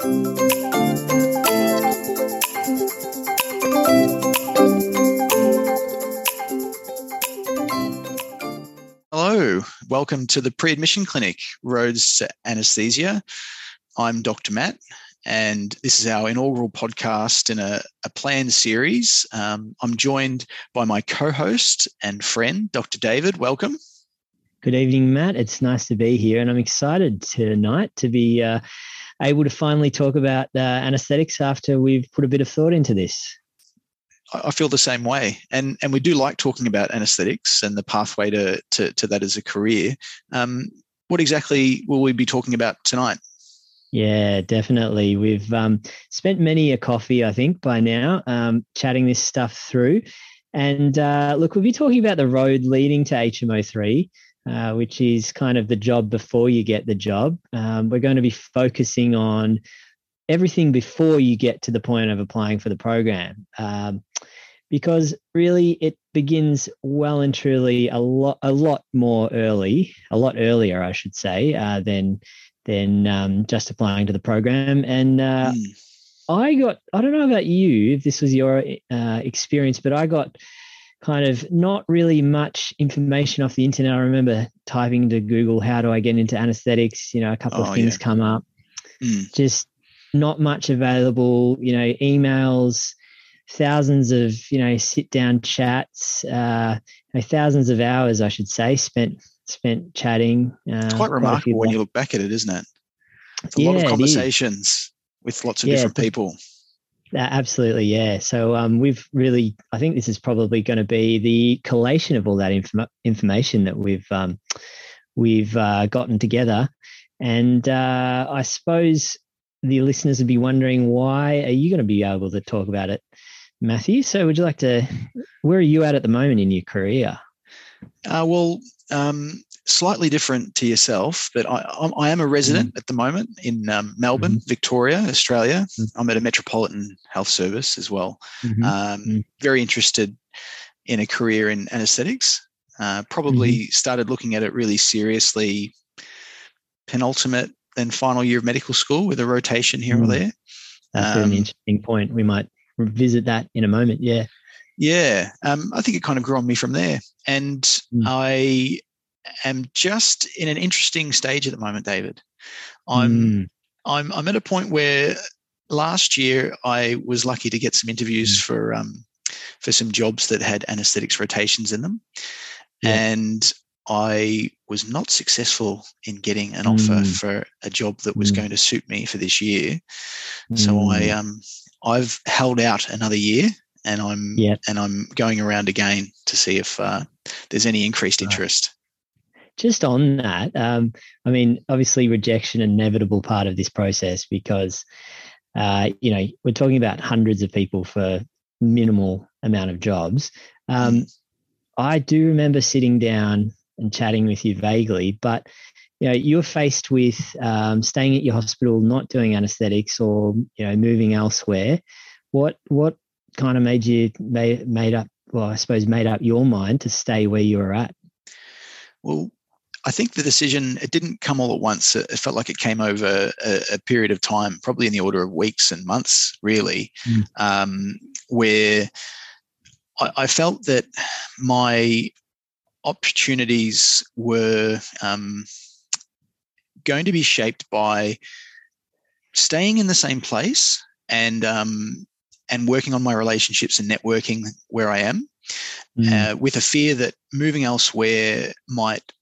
Hello, welcome to the pre admission clinic, Roads to Anesthesia. I'm Dr. Matt, and this is our inaugural podcast in a, a planned series. Um, I'm joined by my co host and friend, Dr. David. Welcome. Good evening, Matt. It's nice to be here, and I'm excited tonight to be uh, able to finally talk about uh, anesthetics after we've put a bit of thought into this. I feel the same way, and and we do like talking about anesthetics and the pathway to to, to that as a career. Um, what exactly will we be talking about tonight? Yeah, definitely. We've um, spent many a coffee, I think, by now, um, chatting this stuff through. And uh, look, we'll be talking about the road leading to HMO3, uh, which is kind of the job before you get the job. Um, we're going to be focusing on everything before you get to the point of applying for the program. Um, because really it begins well and truly a lot a lot more early a lot earlier i should say uh, than than um, just applying to the program and uh, mm. i got i don't know about you if this was your uh, experience but i got kind of not really much information off the internet i remember typing to google how do i get into anesthetics you know a couple oh, of things yeah. come up mm. just not much available, you know, emails, thousands of, you know, sit down chats, uh, you know, thousands of hours, I should say, spent spent chatting. Uh, it's quite remarkable when you look back at it, isn't it? It's a yeah, lot of conversations with lots of yeah, different people. Absolutely, yeah. So um, we've really, I think this is probably going to be the collation of all that inform- information that we've um, we've uh, gotten together, and uh, I suppose the listeners would be wondering why are you going to be able to talk about it, Matthew? So would you like to? Where are you at at the moment in your career? Uh, well, um, slightly different to yourself, but I, I am a resident mm. at the moment in um, Melbourne, mm-hmm. Victoria, Australia. Mm-hmm. I'm at a Metropolitan Health Service as well. Mm-hmm. Um, mm. very interested in a career in anaesthetics. Uh, probably mm-hmm. started looking at it really seriously penultimate and final year of medical school with a rotation here mm. or there. That's um, an interesting point. We might revisit that in a moment. Yeah. Yeah. Um, I think it kind of grew on me from there. And mm. I am just in an interesting stage at the moment, David. I'm mm. I'm I'm at a point where last year I was lucky to get some interviews mm. for um, for some jobs that had anesthetics rotations in them. Yeah. And I was not successful in getting an offer mm. for a job that was mm. going to suit me for this year. Mm. So I mm. um I've held out another year and I'm yep. and I'm going around again to see if uh, there's any increased interest. Just on that, um, I mean, obviously, rejection an inevitable part of this process because uh, you know we're talking about hundreds of people for minimal amount of jobs. Um, mm. I do remember sitting down and chatting with you vaguely, but you know you're faced with um, staying at your hospital, not doing anaesthetics, or you know moving elsewhere. What what kind of made you made, made up? Well, I suppose made up your mind to stay where you were at. Well, I think the decision it didn't come all at once. It felt like it came over a, a period of time, probably in the order of weeks and months, really, mm. um, where I, I, felt that my opportunities were um, going to be shaped by staying in the same place and um, and working on my relationships and networking where I am, mm. uh, with a fear that moving elsewhere might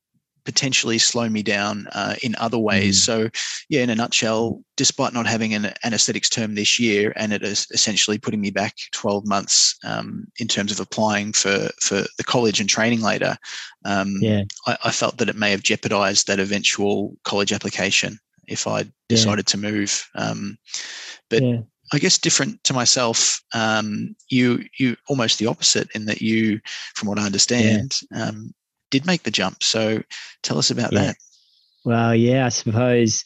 potentially slow me down uh, in other ways. Mm. So, yeah, in a nutshell, despite not having an anesthetics term this year, and it is essentially putting me back 12 months um, in terms of applying for for the college and training later, um, yeah. I, I, felt that it may have jeopardized that eventual college application if I decided yeah. to move. Um, but yeah. I guess different to myself, um, you you almost the opposite in that you, from what I understand, um, did make the jump. So tell us about yeah. that. Well, yeah, I suppose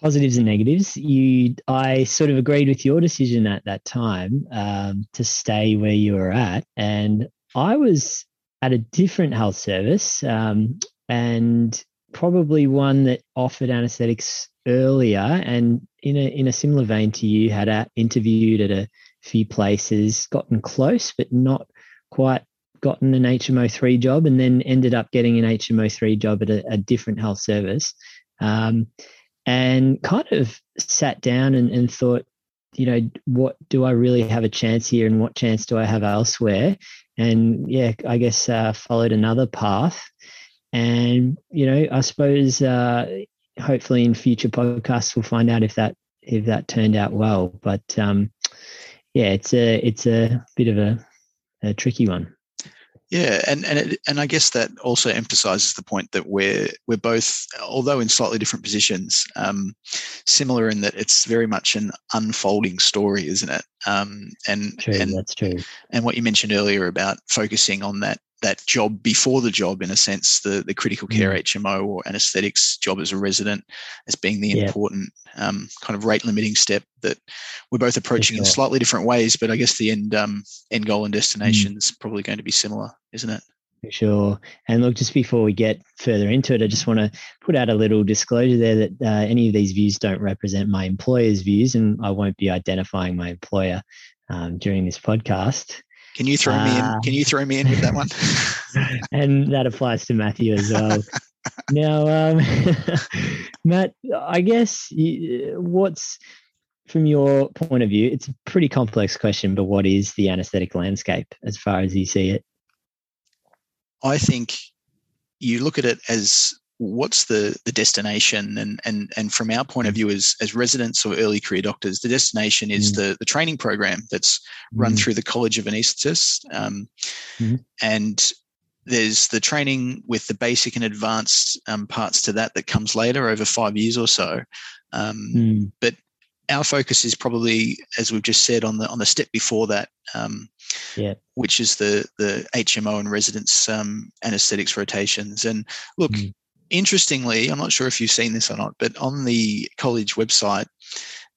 positives and negatives. You, I sort of agreed with your decision at that time um, to stay where you were at, and I was at a different health service, um, and probably one that offered anaesthetics earlier, and in a in a similar vein to you, had a, interviewed at a few places, gotten close, but not quite gotten an HMO3 job, and then ended up getting an HMO3 job at a, a different health service. Um, and kind of sat down and, and thought, you know, what do I really have a chance here and what chance do I have elsewhere? And yeah, I guess uh, followed another path. And, you know, I suppose uh, hopefully in future podcasts we'll find out if that if that turned out well. But um, yeah, it's a it's a bit of a, a tricky one. Yeah, and and it, and I guess that also emphasises the point that we're we're both, although in slightly different positions, um, similar in that it's very much an unfolding story, isn't it? Um, and true, and that's true. And what you mentioned earlier about focusing on that that job before the job, in a sense, the the critical care mm. HMO or anaesthetics job as a resident, as being the yeah. important um, kind of rate limiting step that we're both approaching sure. in slightly different ways. But I guess the end um, end goal and destination mm. is probably going to be similar, isn't it? For sure. And look, just before we get further into it, I just want to put out a little disclosure there that uh, any of these views don't represent my employer's views, and I won't be identifying my employer um, during this podcast. Can you throw uh, me in? Uh, Can you throw me in with that one? and that applies to Matthew as well. now, um, Matt, I guess you, what's from your point of view? It's a pretty complex question, but what is the anaesthetic landscape as far as you see it? I think you look at it as what's the the destination and and and from our point of view as as residents or early career doctors the destination is mm. the the training program that's run mm. through the college of anaesthetists um, mm. and there's the training with the basic and advanced um, parts to that that comes later over five years or so um, mm. but our focus is probably as we've just said on the on the step before that um, yeah. which is the the hmo and residence um, anesthetics rotations and look mm interestingly, I'm not sure if you've seen this or not, but on the college website,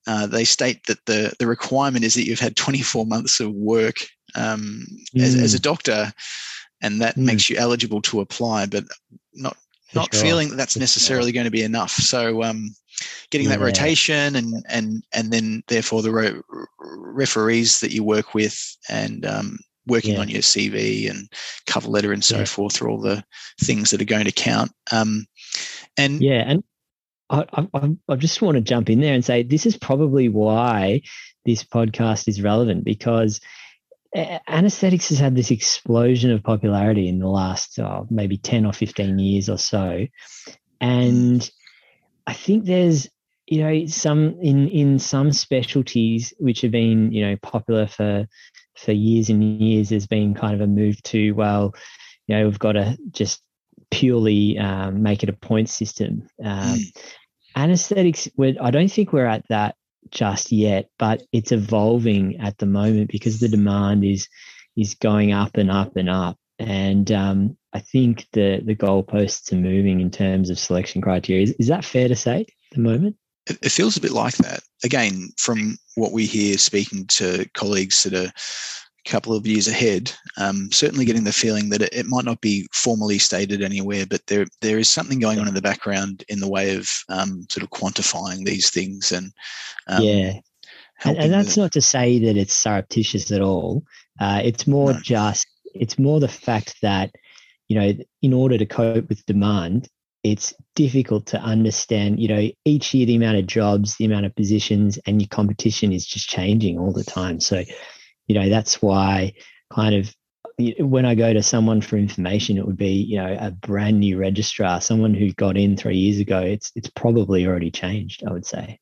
uh, they state that the the requirement is that you've had 24 months of work um, mm. as, as, a mm. doctor, and that mm. makes you eligible to apply. But not For not sure. feeling that that's necessarily going to be enough. So um, getting yeah. that rotation and and and then therefore the re- referees that you work with and um, working yeah. on your CV and cover letter and so yeah. forth are all the things that are going to count. Um, and yeah, and I, I, I just want to jump in there and say this is probably why this podcast is relevant because anesthetics has had this explosion of popularity in the last oh, maybe 10 or 15 years or so and i think there's you know some in in some specialties which have been you know popular for for years and years there's been kind of a move to well you know we've got to just purely um, make it a point system. Um, mm. anesthetics i don't think we're at that just yet but it's evolving at the moment because the demand is is going up and up and up. And um, i think the the goalposts are moving in terms of selection criteria. Is, is that fair to say at the moment it, it feels a bit like that. Again, from what we hear speaking to colleagues that are a couple of years ahead, um, certainly getting the feeling that it, it, might not be formally stated anywhere, but there there is something going on in the background in the way of um, sort of quantifying these things and um, yeah. And, and, that's not to say that it's surreptitious at all. Uh, it's more no. just it's more the fact that you know in order to cope with demand it's difficult to understand you know each year the amount of jobs the amount of positions and your competition is just changing all the time. So you know that's why kind of when i go to someone for information it would be you know a brand new registrar someone who got in three years ago it's it's probably already changed i would say.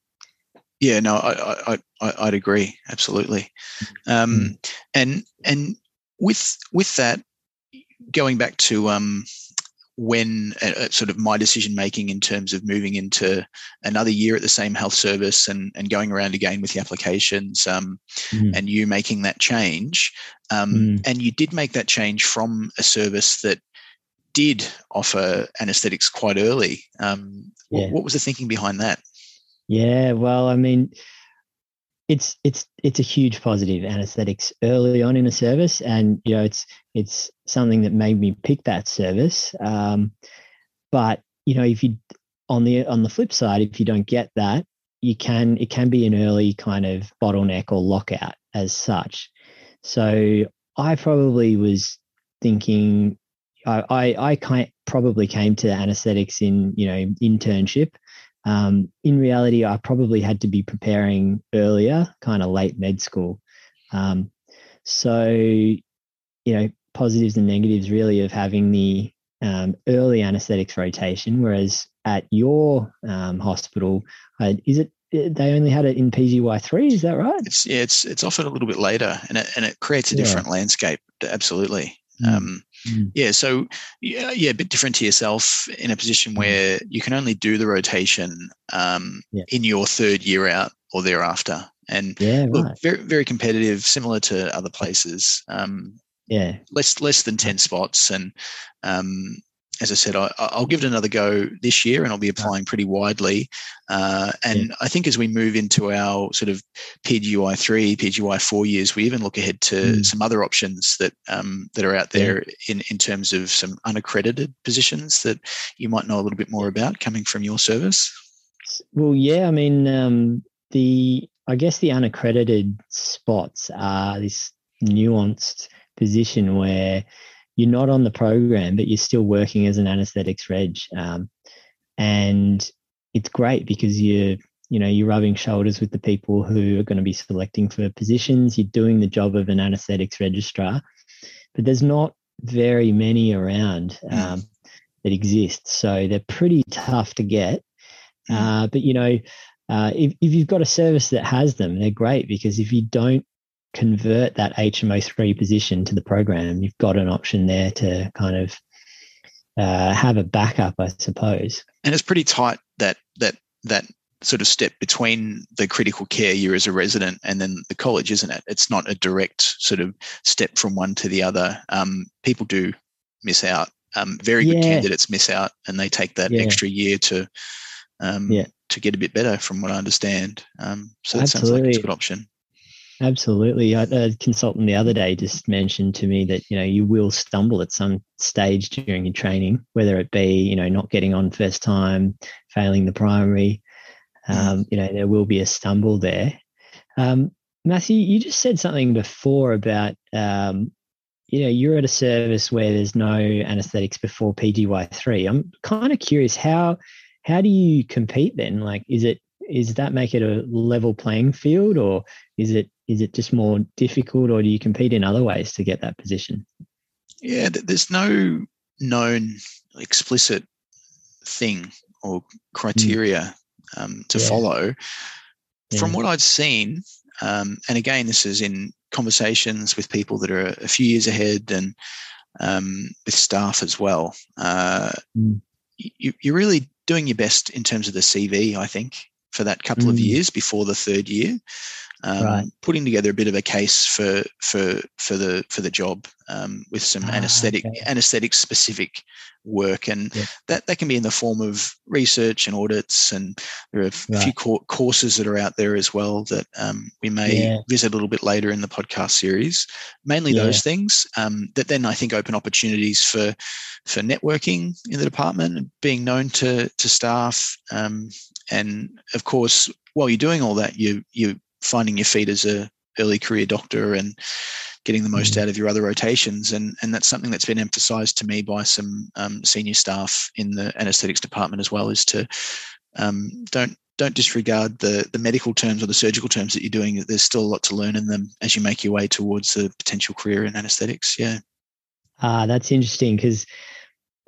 Yeah no i i, I i'd agree absolutely. Um mm. and and with with that going back to um when uh, sort of my decision making in terms of moving into another year at the same health service and, and going around again with the applications um, mm. and you making that change um, mm. and you did make that change from a service that did offer anesthetics quite early um, yeah. what, what was the thinking behind that yeah well i mean it's it's it's a huge positive anesthetics early on in a service and you know it's it's something that made me pick that service um, but you know if you on the on the flip side if you don't get that you can it can be an early kind of bottleneck or lockout as such. So I probably was thinking I I, I kind probably came to anesthetics in you know internship. Um, in reality, I probably had to be preparing earlier, kind of late med school. Um, so you know positives and negatives really of having the um, early anesthetics rotation, whereas at your um, hospital, uh, is it they only had it in PGY three? Is that right? It's yeah, it's it's often a little bit later, and it and it creates a different yeah. landscape. Absolutely. Mm. Mm. Yeah, so yeah, yeah, a bit different to yourself in a position mm. where you can only do the rotation um, yeah. in your third year out or thereafter. And yeah, look, right. very very competitive, similar to other places. Um, yeah, less less than ten spots, and um, as I said, I, will give it another go this year, and I'll be applying pretty widely. Uh, and yeah. I think as we move into our sort of PGY three, PGY four years, we even look ahead to mm. some other options that um, that are out there yeah. in in terms of some unaccredited positions that you might know a little bit more about coming from your service. Well, yeah, I mean um, the I guess the unaccredited spots are this nuanced position where you're not on the program, but you're still working as an anesthetics reg. Um, and it's great because you're, you know, you're rubbing shoulders with the people who are going to be selecting for positions. You're doing the job of an anesthetics registrar, but there's not very many around hmm. um, that exist. So they're pretty tough to get. Mm. Uh, but you know, uh, if, if you've got a service that has them, they're great because if you don't convert that HMO3 position to the program, you've got an option there to kind of uh, have a backup, I suppose. And it's pretty tight that that that sort of step between the critical care year as a resident and then the college, isn't it? It's not a direct sort of step from one to the other. Um, people do miss out. Um, very yeah. good candidates miss out, and they take that yeah. extra year to um, yeah. to get a bit better, from what I understand. Um, so that Absolutely. sounds like it's a good option. Absolutely. A consultant the other day just mentioned to me that, you know, you will stumble at some stage during your training, whether it be, you know, not getting on first time, failing the primary. Mm. Um, you know, there will be a stumble there. Um, Matthew, you just said something before about, um, you know, you're at a service where there's no anesthetics before PGY3. I'm kind of curious how how do you compete then? Like, is it is that make it a level playing field or is it is it just more difficult or do you compete in other ways to get that position yeah there's no known explicit thing or criteria um, to yeah. follow yeah. from what i've seen um, and again this is in conversations with people that are a few years ahead and um, with staff as well uh, mm. you, you're really doing your best in terms of the cv i think for that couple mm. of years before the third year. Um, right. Putting together a bit of a case for for for the for the job um, with some ah, anesthetic okay. anesthetic specific work, and yeah. that that can be in the form of research and audits, and there are a right. few courses that are out there as well that um, we may yeah. visit a little bit later in the podcast series. Mainly yeah. those things um, that then I think open opportunities for for networking in the department, being known to to staff, um, and of course, while you're doing all that, you you finding your feet as a early career doctor and getting the most mm. out of your other rotations. And, and that's something that's been emphasized to me by some um, senior staff in the anesthetics department as well is to um, don't don't disregard the the medical terms or the surgical terms that you're doing. There's still a lot to learn in them as you make your way towards a potential career in anesthetics. Yeah. Ah, that's interesting because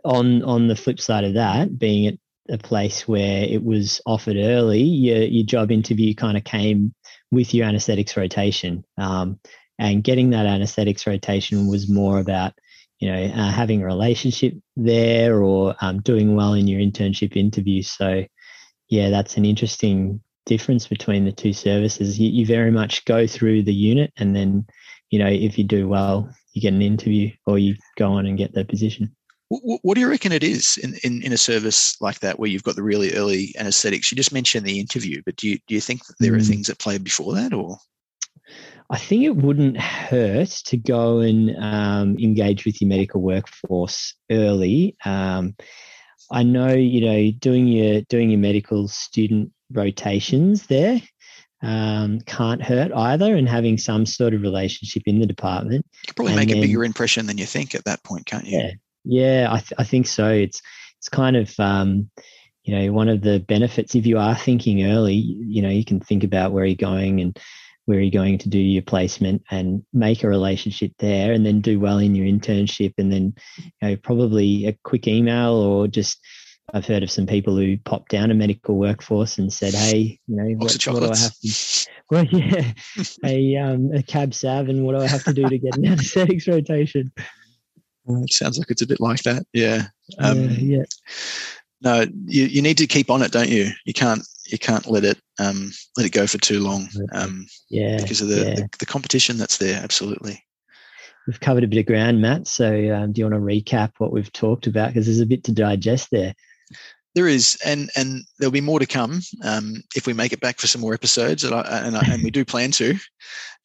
on on the flip side of that, being at a place where it was offered early, your your job interview kind of came with your anesthetics rotation. Um, and getting that anesthetics rotation was more about, you know, uh, having a relationship there or um, doing well in your internship interview. So, yeah, that's an interesting difference between the two services. You, you very much go through the unit, and then, you know, if you do well, you get an interview or you go on and get the position. What do you reckon it is in, in, in, a service like that where you've got the really early anesthetics? You just mentioned the interview, but do you, do you think there mm. are things that play before that or? I think it wouldn't hurt to go and um, engage with your medical workforce early. Um, I know, you know, doing your doing your medical student rotations there um, can't hurt either, and having some sort of relationship in the department. You can probably and make then- a bigger impression than you think at that point, can't you? Yeah, yeah, I, th- I think so. It's it's kind of um, you know one of the benefits if you are thinking early. You know, you can think about where you're going and where you're going to do your placement and make a relationship there, and then do well in your internship, and then you know probably a quick email or just. I've heard of some people who popped down a medical workforce and said, "Hey, you know, what, what do I have to well, yeah, a um, a cab sav, and what do I have to do to get an anesthetics rotation? It sounds like it's a bit like that. Yeah. Um, yeah, yeah, No, you, you need to keep on it, don't you? You can't you can't let it um, let it go for too long um, yeah. because of the, yeah. the, the competition that's there. Absolutely. We've covered a bit of ground, Matt. So, um, do you want to recap what we've talked about? Because there's a bit to digest there. There is, and and there'll be more to come um, if we make it back for some more episodes, and, I, and, I, and we do plan to.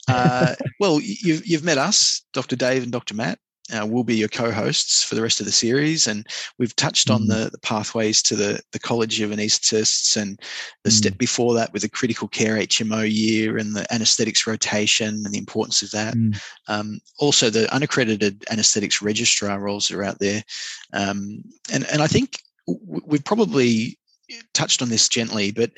Uh, well, you've you've met us, Dr. Dave and Dr. Matt. Uh, we'll be your co-hosts for the rest of the series, and we've touched on Mm. the, the pathways to the the College of Anaesthetists, and the step before that with the critical care HMO year and the anaesthetics rotation and the importance of that. Mm. Um, also, the unaccredited anaesthetics registrar roles are out there, um, and and I think w- we've probably touched on this gently, but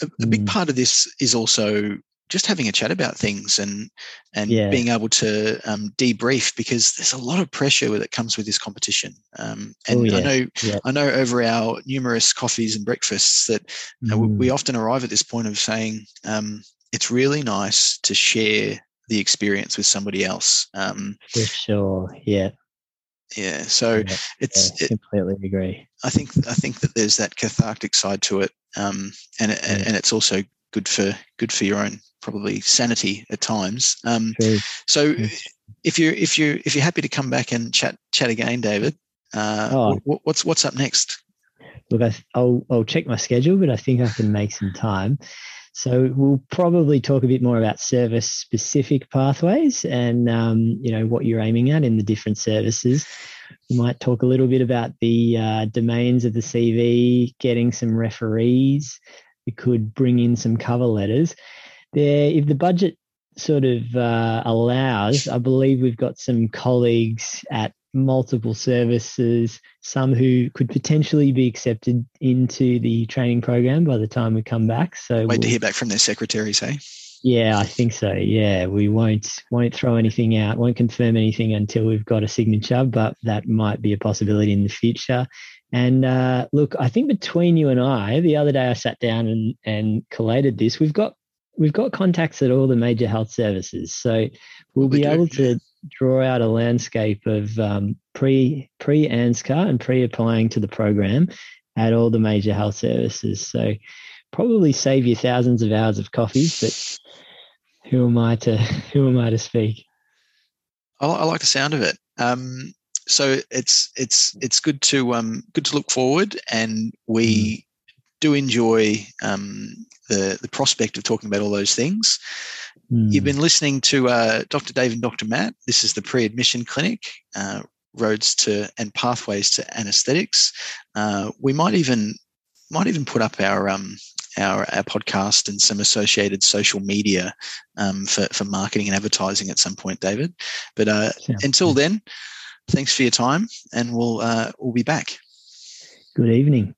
a, a big Mm. part of this is also just having a chat about things and and Yeah. being able to um, debrief because there's a lot of pressure that comes with this competition. Um, and Oh, I know Yeah. I know over our numerous coffees and breakfasts that you know, we- Mm. we often arrive at this point of saying um, it's really nice to share the experience with somebody else. Um, For sure. Yeah. yeah, so yeah, it's yeah, it, completely agree. I think I think that there's that cathartic side to it, um, and Yeah. and it's also good for good for your own probably sanity at times. Um, so Yes. if you're if you if you're happy to come back and chat chat again, David, uh, Oh. wh- what's what's up next? Look, I, I'll I'll check my schedule, but I think I can make some time. So we'll probably talk a bit more about service specific pathways and um, you know what you're aiming at in the different services. We might talk a little bit about the uh, domains of the CV, getting some referees. We could bring in some cover letters. There, if the budget sort of uh, allows, I believe we've got some colleagues at multiple services, some who could potentially be accepted into the training program by the time we come back. So Wait to we'll- hear back from their secretaries, hey? yeah, I think so. Yeah, we won't won't throw anything out, won't confirm anything until we've got a signature, but that might be a possibility in the future. And uh, look, I think between you and I, the other day I sat down and and collated this. We've got we've got contacts at all the major health services, so we'll We be able to draw out a landscape of um, pre pre ANZCA and pre applying to the program at all the major health services. So probably save you thousands of hours of coffee, but who am I to who am I to speak? I, I like the sound of it. Um, so it's it's it's good to um, good to look forward, and we do enjoy um, the the prospect of talking about all those things. You've Hmm. been listening to uh, Dr. Dave and Dr. Matt. This is the pre-admission clinic, uh, roads to and pathways to anaesthetics. Uh, we might even might even put up our um, our, our podcast and some associated social media um, for for marketing and advertising at some point, David. But uh, Sounds until then, thanks for your time, and we'll uh, we'll be back. good evening.